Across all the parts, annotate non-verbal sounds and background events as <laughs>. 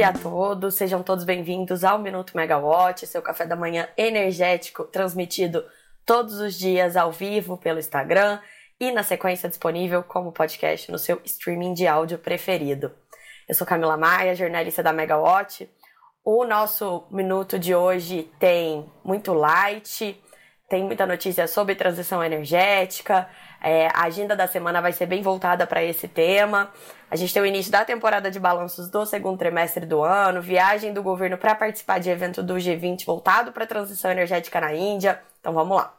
dia a todos, sejam todos bem-vindos ao Minuto Megawatt, seu café da manhã energético, transmitido todos os dias ao vivo pelo Instagram e na sequência disponível como podcast no seu streaming de áudio preferido. Eu sou Camila Maia, jornalista da Megawatt. O nosso minuto de hoje tem muito light, tem muita notícia sobre transição energética. É, a agenda da semana vai ser bem voltada para esse tema. A gente tem o início da temporada de balanços do segundo trimestre do ano, viagem do governo para participar de evento do G20 voltado para a transição energética na Índia. Então vamos lá.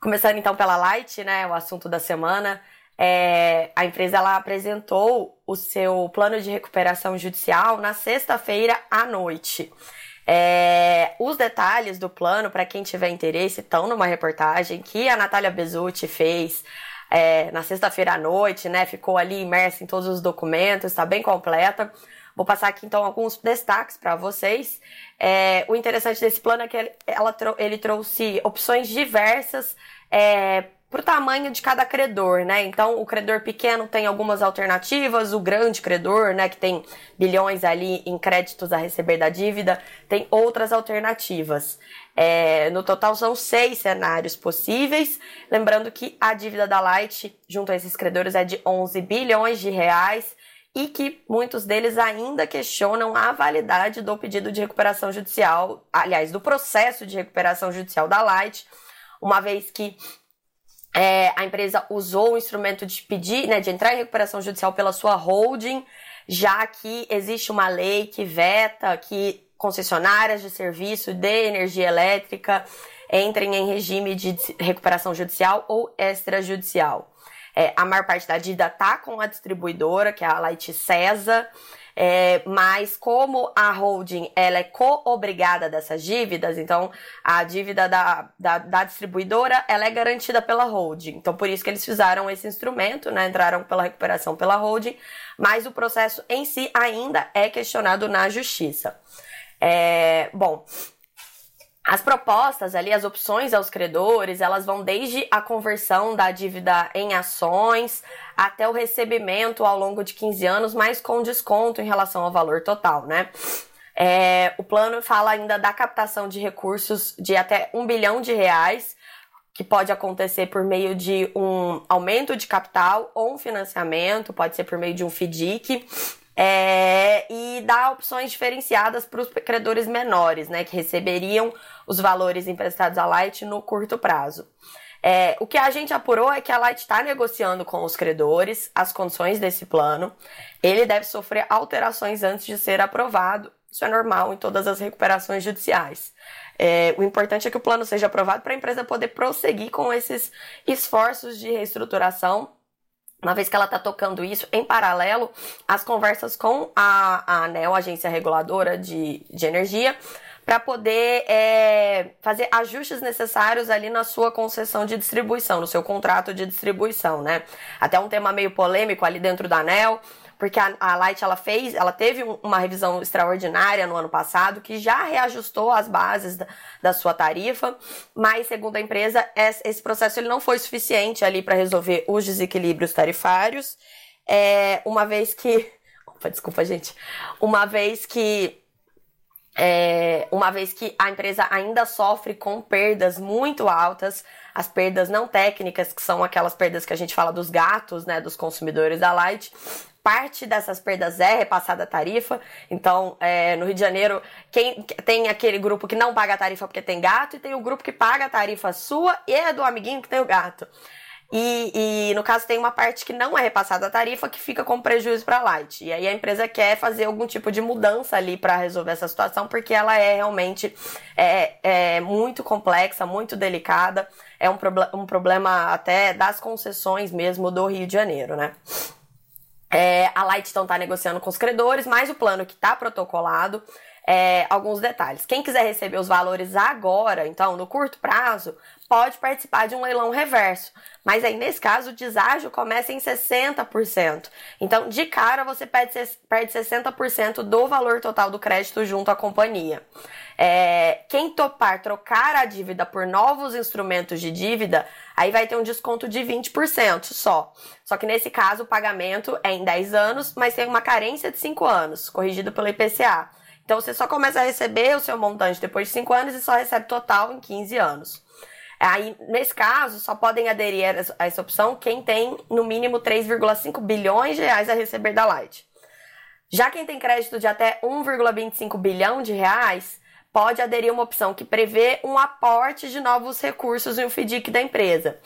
Começando então pela Light, né, o assunto da semana. É, a empresa ela apresentou o seu plano de recuperação judicial na sexta-feira à noite. É, os detalhes do plano, para quem tiver interesse, estão numa reportagem que a Natália Bezutti fez é, na sexta-feira à noite, né? Ficou ali imersa em todos os documentos, está bem completa. Vou passar aqui então alguns destaques para vocês. É, o interessante desse plano é que ele, ela, ele trouxe opções diversas é, para o tamanho de cada credor, né? Então, o credor pequeno tem algumas alternativas, o grande credor, né, que tem bilhões ali em créditos a receber da dívida, tem outras alternativas. É, no total, são seis cenários possíveis. Lembrando que a dívida da Light, junto a esses credores, é de 11 bilhões de reais e que muitos deles ainda questionam a validade do pedido de recuperação judicial, aliás, do processo de recuperação judicial da Light, uma vez que é, a empresa usou o instrumento de pedir, né, de entrar em recuperação judicial pela sua holding, já que existe uma lei que veta que concessionárias de serviço de energia elétrica entrem em regime de recuperação judicial ou extrajudicial. É, a maior parte da dívida está com a distribuidora, que é a Light Cesa, é, mas como a holding ela é co-obrigada dessas dívidas, então a dívida da, da, da, distribuidora ela é garantida pela holding. Então por isso que eles fizeram esse instrumento, né? entraram pela recuperação pela holding, mas o processo em si ainda é questionado na justiça. É, bom, as propostas ali, as opções aos credores, elas vão desde a conversão da dívida em ações até o recebimento ao longo de 15 anos, mas com desconto em relação ao valor total, né? É, o plano fala ainda da captação de recursos de até um bilhão de reais, que pode acontecer por meio de um aumento de capital ou um financiamento, pode ser por meio de um FDIC, é, e dá opções diferenciadas para os credores menores, né, que receberiam os valores emprestados à Light no curto prazo. É, o que a gente apurou é que a Light está negociando com os credores as condições desse plano. Ele deve sofrer alterações antes de ser aprovado. Isso é normal em todas as recuperações judiciais. É, o importante é que o plano seja aprovado para a empresa poder prosseguir com esses esforços de reestruturação uma vez que ela está tocando isso, em paralelo, as conversas com a, a ANEL, Agência Reguladora de, de Energia, para poder é, fazer ajustes necessários ali na sua concessão de distribuição, no seu contrato de distribuição, né? Até um tema meio polêmico ali dentro da ANEL, porque a, a Light ela fez, ela teve uma revisão extraordinária no ano passado que já reajustou as bases da, da sua tarifa, mas segundo a empresa esse processo ele não foi suficiente ali para resolver os desequilíbrios tarifários, é, uma vez que, <laughs> opa, desculpa gente, uma vez que é, uma vez que a empresa ainda sofre com perdas muito altas, as perdas não técnicas, que são aquelas perdas que a gente fala dos gatos, né, dos consumidores da Light, parte dessas perdas é repassada a tarifa. Então, é, no Rio de Janeiro, quem tem aquele grupo que não paga a tarifa porque tem gato, e tem o grupo que paga a tarifa sua e é do amiguinho que tem o gato. E, e, no caso tem uma parte que não é repassada a tarifa que fica com prejuízo para a Light. E aí a empresa quer fazer algum tipo de mudança ali para resolver essa situação, porque ela é realmente é, é muito complexa, muito delicada. É um, um problema até das concessões mesmo do Rio de Janeiro, né? É, a Light então está negociando com os credores, mas o plano que está protocolado é, alguns detalhes. Quem quiser receber os valores agora, então, no curto prazo, pode participar de um leilão reverso. Mas aí, nesse caso, o deságio começa em 60%. Então, de cara, você perde 60% do valor total do crédito junto à companhia. É, quem topar trocar a dívida por novos instrumentos de dívida, aí vai ter um desconto de 20% só. Só que nesse caso, o pagamento é em 10 anos, mas tem uma carência de 5 anos, corrigido pelo IPCA. Então, você só começa a receber o seu montante depois de 5 anos e só recebe total em 15 anos. Aí, nesse caso, só podem aderir a essa opção quem tem, no mínimo, 3,5 bilhões de reais a receber da Light. Já quem tem crédito de até 1,25 bilhão de reais, pode aderir a uma opção que prevê um aporte de novos recursos em um FDIC da empresa.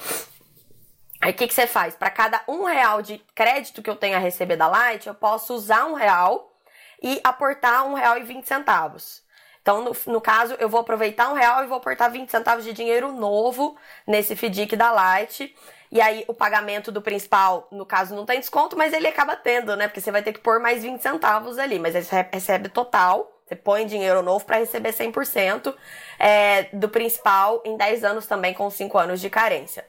Aí o que, que você faz? Para cada um real de crédito que eu tenho a receber da Light, eu posso usar um real e aportar um real e vinte centavos. Então, no, no caso, eu vou aproveitar um real e vou aportar 20 centavos de dinheiro novo nesse FDIC da Light. E aí, o pagamento do principal, no caso, não tem desconto, mas ele acaba tendo, né? Porque você vai ter que pôr mais 20 centavos ali. Mas você recebe total. Você põe dinheiro novo para receber 100% é, do principal em 10 anos também, com 5 anos de carência.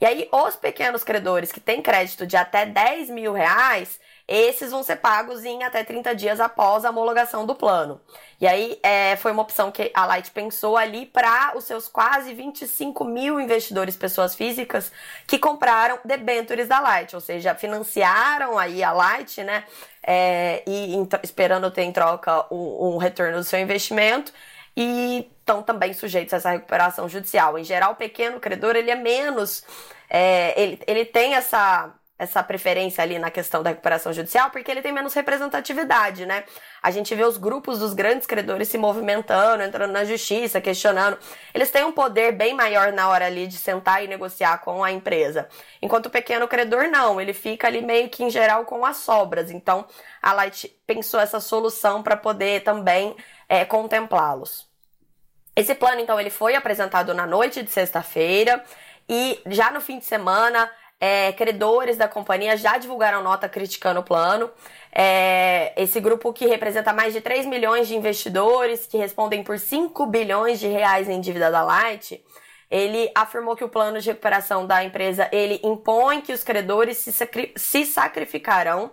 E aí, os pequenos credores que têm crédito de até 10 mil reais, esses vão ser pagos em até 30 dias após a homologação do plano. E aí é, foi uma opção que a Light pensou ali para os seus quase 25 mil investidores, pessoas físicas, que compraram debentures da Light, ou seja, financiaram aí a Light, né? É, e esperando ter em troca um, um retorno do seu investimento e estão também sujeitos a essa recuperação judicial. Em geral, o pequeno credor ele é menos, é, ele, ele tem essa essa preferência ali na questão da recuperação judicial, porque ele tem menos representatividade, né? A gente vê os grupos dos grandes credores se movimentando, entrando na justiça, questionando. Eles têm um poder bem maior na hora ali de sentar e negociar com a empresa. Enquanto o pequeno credor não, ele fica ali meio que em geral com as sobras. Então, a Light pensou essa solução para poder também é, contemplá-los. Esse plano, então, ele foi apresentado na noite de sexta-feira e já no fim de semana é, credores da companhia já divulgaram nota criticando o plano. É, esse grupo que representa mais de 3 milhões de investidores, que respondem por 5 bilhões de reais em dívida da Light, ele afirmou que o plano de recuperação da empresa ele impõe que os credores se, sacri se sacrificarão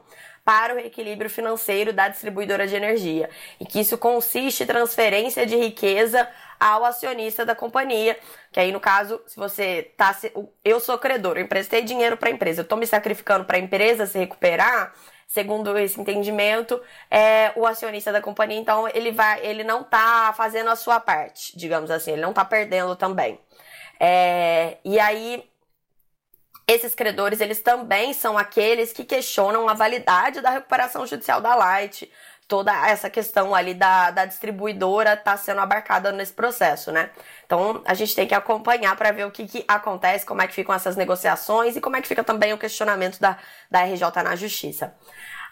para o equilíbrio financeiro da distribuidora de energia e que isso consiste em transferência de riqueza ao acionista da companhia, que aí no caso, se você tá eu sou credor, eu emprestei dinheiro para a empresa, eu estou me sacrificando para a empresa se recuperar, segundo esse entendimento, é o acionista da companhia, então ele vai, ele não tá fazendo a sua parte, digamos assim, ele não tá perdendo também. É, e aí esses credores, eles também são aqueles que questionam a validade da recuperação judicial da Light, toda essa questão ali da, da distribuidora tá sendo abarcada nesse processo, né? Então a gente tem que acompanhar para ver o que, que acontece, como é que ficam essas negociações e como é que fica também o questionamento da, da RJ na justiça.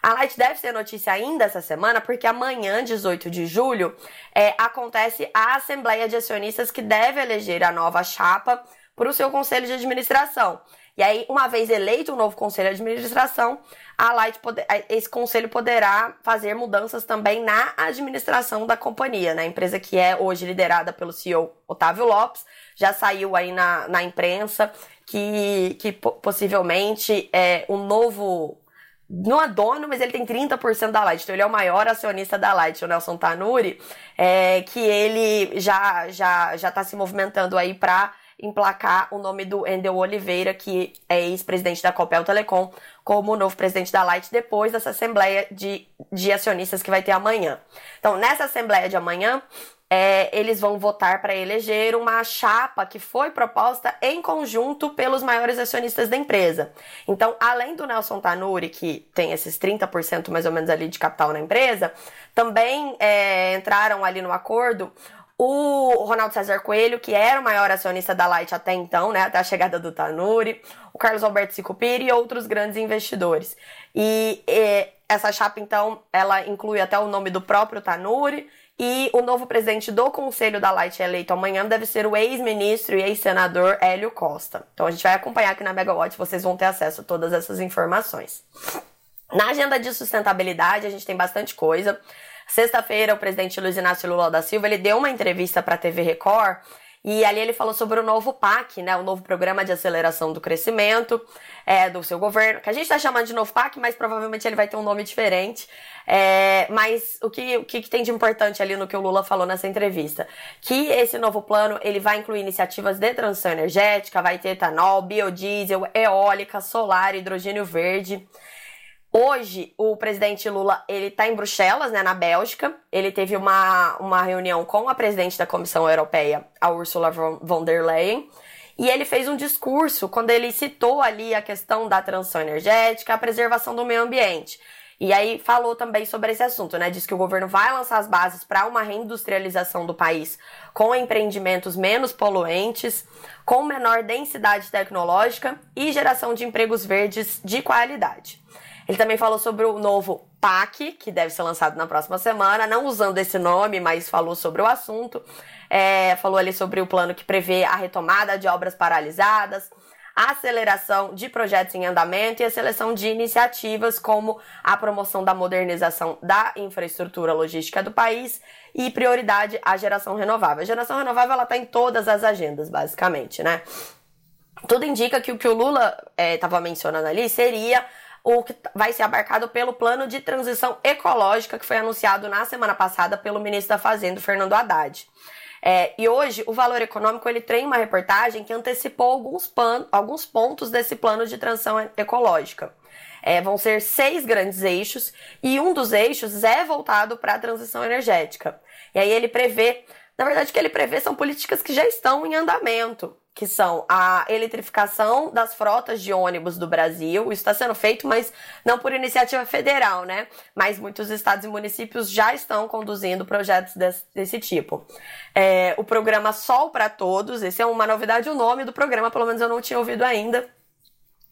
A Light deve ser notícia ainda essa semana, porque amanhã, 18 de julho, é, acontece a Assembleia de Acionistas que deve eleger a nova chapa para o seu conselho de administração. E aí, uma vez eleito um novo conselho de administração, a Light esse conselho poderá fazer mudanças também na administração da companhia, né? A empresa que é hoje liderada pelo CEO Otávio Lopes, já saiu aí na, na imprensa que, que possivelmente é um novo não é dono, mas ele tem 30% da Light. Então ele é o maior acionista da Light, o Nelson Tanuri, é, que ele já já já está se movimentando aí para emplacar o nome do Endel Oliveira, que é ex-presidente da Copel Telecom, como novo presidente da Light depois dessa assembleia de, de acionistas que vai ter amanhã. Então, nessa assembleia de amanhã, é, eles vão votar para eleger uma chapa que foi proposta em conjunto pelos maiores acionistas da empresa. Então, além do Nelson Tanuri, que tem esses 30% mais ou menos ali de capital na empresa, também é, entraram ali no acordo o Ronaldo César Coelho, que era o maior acionista da Light até então, né, até a chegada do Tanuri, o Carlos Alberto Sicupira e outros grandes investidores. E, e, essa chapa, então, ela inclui até o nome do próprio Tanuri e o novo presidente do conselho da Light eleito amanhã deve ser o ex-ministro e ex-senador Hélio Costa. Então a gente vai acompanhar aqui na Megawatt, vocês vão ter acesso a todas essas informações. Na agenda de sustentabilidade, a gente tem bastante coisa. Sexta-feira, o presidente Luiz Inácio Lula da Silva, ele deu uma entrevista para a TV Record e ali ele falou sobre o novo PAC, né, o novo Programa de Aceleração do Crescimento é, do seu governo, que a gente está chamando de novo PAC, mas provavelmente ele vai ter um nome diferente. É, mas o que, o que tem de importante ali no que o Lula falou nessa entrevista? Que esse novo plano ele vai incluir iniciativas de transição energética, vai ter etanol, biodiesel, eólica, solar, hidrogênio verde. Hoje, o presidente Lula, ele está em Bruxelas, né, na Bélgica. Ele teve uma, uma reunião com a presidente da Comissão Europeia, a Ursula von der Leyen. E ele fez um discurso quando ele citou ali a questão da transição energética, a preservação do meio ambiente. E aí falou também sobre esse assunto, né? Diz que o governo vai lançar as bases para uma reindustrialização do país com empreendimentos menos poluentes, com menor densidade tecnológica e geração de empregos verdes de qualidade. Ele também falou sobre o novo PAC, que deve ser lançado na próxima semana, não usando esse nome, mas falou sobre o assunto. É, falou ali sobre o plano que prevê a retomada de obras paralisadas, a aceleração de projetos em andamento e a seleção de iniciativas como a promoção da modernização da infraestrutura logística do país e prioridade à geração renovável. A geração renovável ela está em todas as agendas, basicamente, né? Tudo indica que o que o Lula estava é, mencionando ali seria o que vai ser abarcado pelo plano de transição ecológica que foi anunciado na semana passada pelo ministro da Fazenda, Fernando Haddad. É, e hoje o Valor Econômico ele tem uma reportagem que antecipou alguns, pan, alguns pontos desse plano de transição ecológica. É, vão ser seis grandes eixos e um dos eixos é voltado para a transição energética. E aí ele prevê, na verdade, o que ele prevê são políticas que já estão em andamento que são a eletrificação das frotas de ônibus do Brasil. Isso está sendo feito, mas não por iniciativa federal, né? Mas muitos estados e municípios já estão conduzindo projetos desse, desse tipo. É, o programa Sol para Todos, esse é uma novidade, o nome do programa, pelo menos eu não tinha ouvido ainda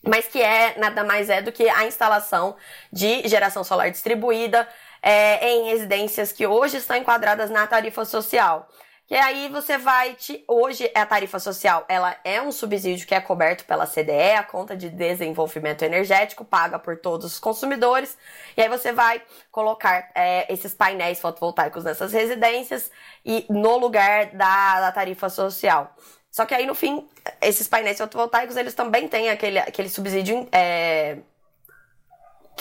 mas que é nada mais é do que a instalação de geração solar distribuída é, em residências que hoje estão enquadradas na tarifa social. Que aí você vai te. Hoje a tarifa social ela é um subsídio que é coberto pela CDE, a conta de desenvolvimento energético, paga por todos os consumidores. E aí você vai colocar é, esses painéis fotovoltaicos nessas residências e no lugar da, da tarifa social. Só que aí no fim, esses painéis fotovoltaicos eles também têm aquele, aquele subsídio. É,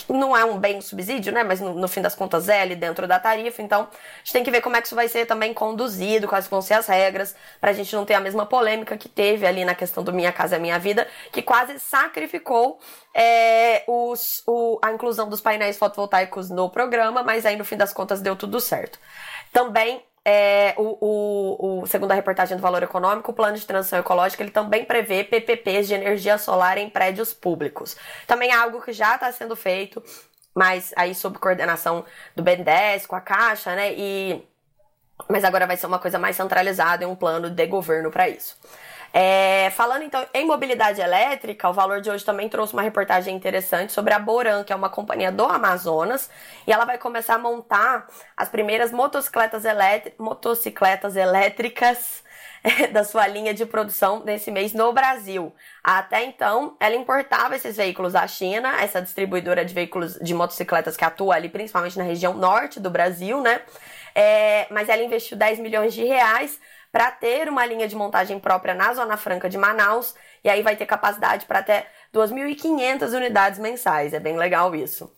não é um bem subsídio, né? Mas no, no, fim das contas é ali dentro da tarifa. Então, a gente tem que ver como é que isso vai ser também conduzido, quais vão ser as regras, pra gente não ter a mesma polêmica que teve ali na questão do Minha Casa é Minha Vida, que quase sacrificou é, os, o, a inclusão dos painéis fotovoltaicos no programa, mas aí no fim das contas deu tudo certo. Também é, o, o, o, segundo a reportagem do Valor Econômico, o plano de transição ecológica ele também prevê PPPs de energia solar em prédios públicos. Também é algo que já está sendo feito, mas aí sob coordenação do BNDES, com a Caixa, né? E, mas agora vai ser uma coisa mais centralizada e um plano de governo para isso. É, falando então em mobilidade elétrica, o Valor de hoje também trouxe uma reportagem interessante sobre a Boran, que é uma companhia do Amazonas, e ela vai começar a montar as primeiras motocicletas, motocicletas elétricas <laughs> da sua linha de produção nesse mês no Brasil. Até então, ela importava esses veículos da China, essa distribuidora de veículos de motocicletas que atua ali principalmente na região norte do Brasil, né? É, mas ela investiu 10 milhões de reais para ter uma linha de montagem própria na Zona Franca de Manaus, e aí vai ter capacidade para até 2.500 unidades mensais. É bem legal isso.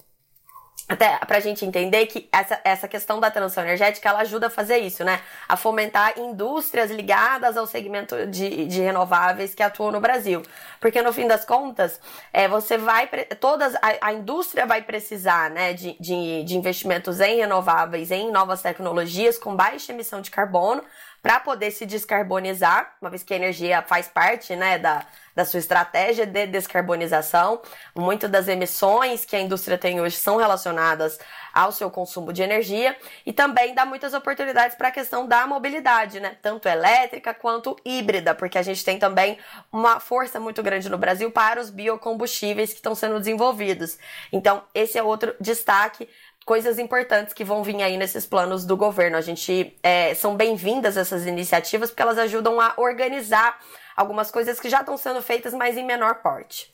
Até pra gente entender que essa, essa questão da transição energética, ela ajuda a fazer isso, né? A fomentar indústrias ligadas ao segmento de, de renováveis que atuam no Brasil. Porque no fim das contas, é, você vai, todas, a, a indústria vai precisar, né, de, de, de investimentos em renováveis, em novas tecnologias com baixa emissão de carbono, para poder se descarbonizar, uma vez que a energia faz parte né, da, da sua estratégia de descarbonização. Muitas das emissões que a indústria tem hoje são relacionadas ao seu consumo de energia e também dá muitas oportunidades para a questão da mobilidade, né? Tanto elétrica quanto híbrida, porque a gente tem também uma força muito grande no Brasil para os biocombustíveis que estão sendo desenvolvidos. Então, esse é outro destaque coisas importantes que vão vir aí nesses planos do governo. A gente é, são bem-vindas essas iniciativas porque elas ajudam a organizar algumas coisas que já estão sendo feitas, mas em menor porte.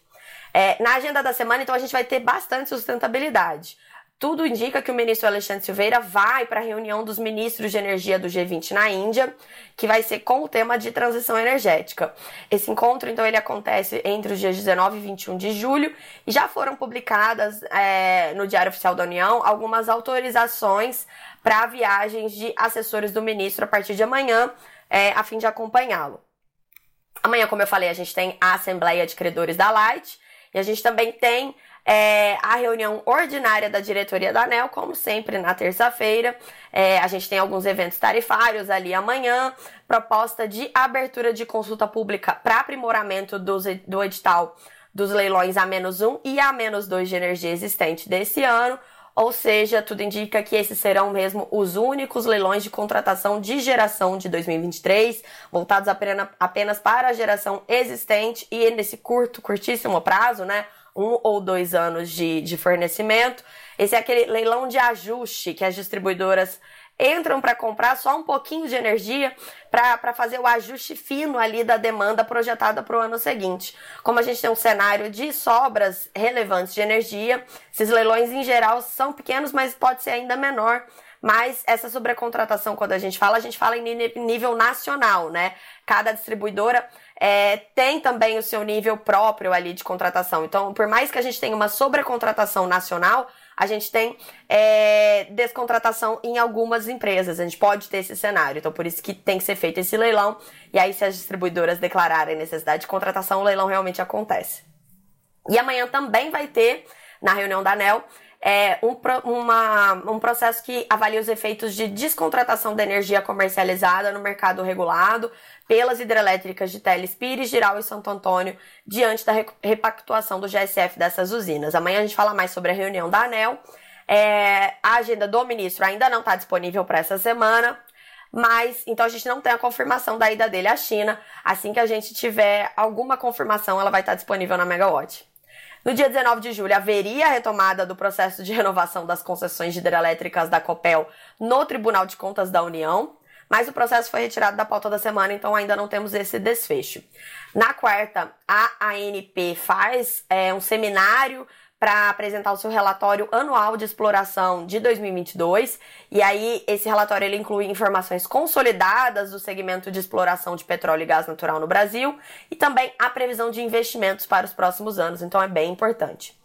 É, na agenda da semana, então, a gente vai ter bastante sustentabilidade. Tudo indica que o ministro Alexandre Silveira vai para a reunião dos ministros de energia do G20 na Índia, que vai ser com o tema de transição energética. Esse encontro, então, ele acontece entre os dias 19 e 21 de julho e já foram publicadas é, no Diário Oficial da União algumas autorizações para viagens de assessores do ministro a partir de amanhã, é, a fim de acompanhá-lo. Amanhã, como eu falei, a gente tem a Assembleia de Credores da Light e a gente também tem é, a reunião ordinária da diretoria da ANEL, como sempre, na terça-feira. É, a gente tem alguns eventos tarifários ali amanhã, proposta de abertura de consulta pública para aprimoramento do, do edital dos leilões A-1 e A-2 de energia existente desse ano. Ou seja, tudo indica que esses serão mesmo os únicos leilões de contratação de geração de 2023, voltados apenas para a geração existente e nesse curto, curtíssimo prazo, né? Um ou dois anos de, de fornecimento. Esse é aquele leilão de ajuste que as distribuidoras entram para comprar só um pouquinho de energia para fazer o ajuste fino ali da demanda projetada para o ano seguinte. Como a gente tem um cenário de sobras relevantes de energia, esses leilões em geral são pequenos, mas pode ser ainda menor. Mas essa sobrecontratação, quando a gente fala, a gente fala em nível nacional, né? Cada distribuidora é, tem também o seu nível próprio ali de contratação. Então, por mais que a gente tenha uma sobrecontratação nacional, a gente tem é, descontratação em algumas empresas. A gente pode ter esse cenário. Então, por isso que tem que ser feito esse leilão. E aí, se as distribuidoras declararem necessidade de contratação, o leilão realmente acontece. E amanhã também vai ter, na reunião da ANEL, é, um, uma, um processo que avalia os efeitos de descontratação da energia comercializada no mercado regulado pelas hidrelétricas de Teles Pires, Giral e Santo Antônio, diante da repactuação do GSF dessas usinas. Amanhã a gente fala mais sobre a reunião da ANEL. É, a agenda do ministro ainda não está disponível para essa semana, mas então a gente não tem a confirmação da ida dele à China. Assim que a gente tiver alguma confirmação, ela vai estar tá disponível na Megawatt. No dia 19 de julho, haveria a retomada do processo de renovação das concessões hidrelétricas da Copel no Tribunal de Contas da União, mas o processo foi retirado da pauta da semana, então ainda não temos esse desfecho. Na quarta, a ANP faz é, um seminário para apresentar o seu relatório anual de exploração de 2022. E aí, esse relatório ele inclui informações consolidadas do segmento de exploração de petróleo e gás natural no Brasil e também a previsão de investimentos para os próximos anos. Então, é bem importante.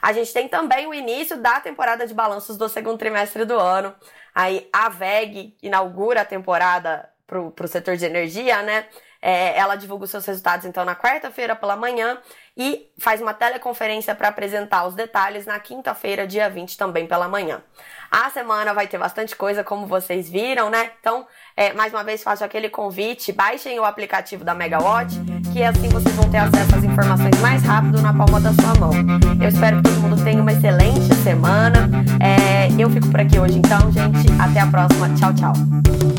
A gente tem também o início da temporada de balanços do segundo trimestre do ano. Aí, a VEG inaugura a temporada para o setor de energia, né? É, ela divulga os seus resultados então na quarta-feira pela manhã e faz uma teleconferência para apresentar os detalhes na quinta-feira, dia 20, também pela manhã. A semana vai ter bastante coisa, como vocês viram, né? Então, é, mais uma vez, faço aquele convite: baixem o aplicativo da Megawatt, que assim vocês vão ter acesso às informações mais rápido na palma da sua mão. Eu espero que todo mundo tenha uma excelente semana. É, eu fico por aqui hoje, então, gente. Até a próxima. Tchau, tchau.